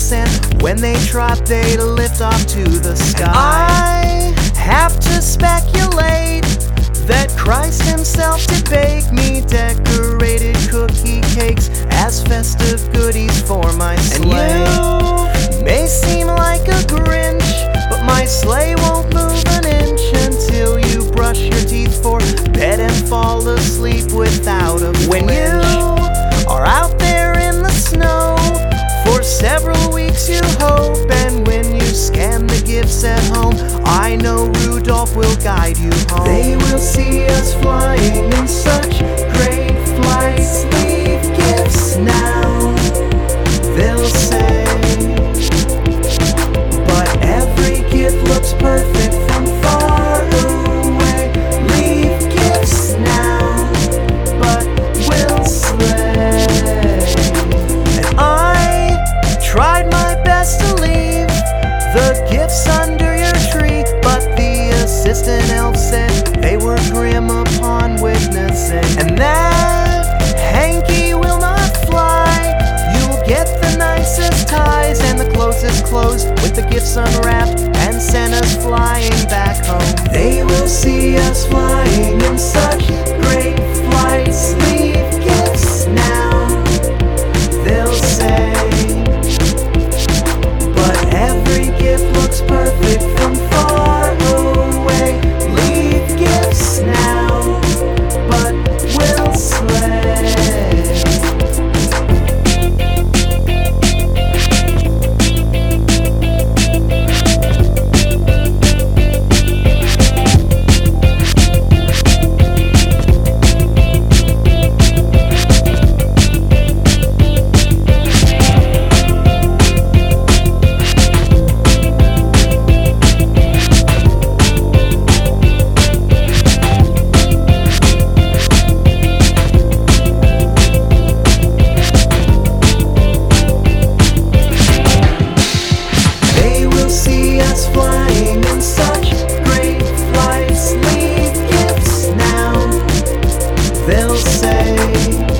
Limitless. And when they drop, they lift off to the sky. I have to speculate that Christ Himself did bake me decorated cookie cakes as festive goodies for my sleigh. And you may seem like a Grinch, but my sleigh won't move an inch until you brush your teeth for bed and fall asleep without a When you ships at home. I know Rudolph will guide you home. They will see us flying in such great flights. Leave gifts now, they'll say. But every gift looks perfect from far away. Leave gifts now, but we'll sleigh. And I tried my best to leave the gifts I Justin Elfson. They were grim upon witnessing. And that say.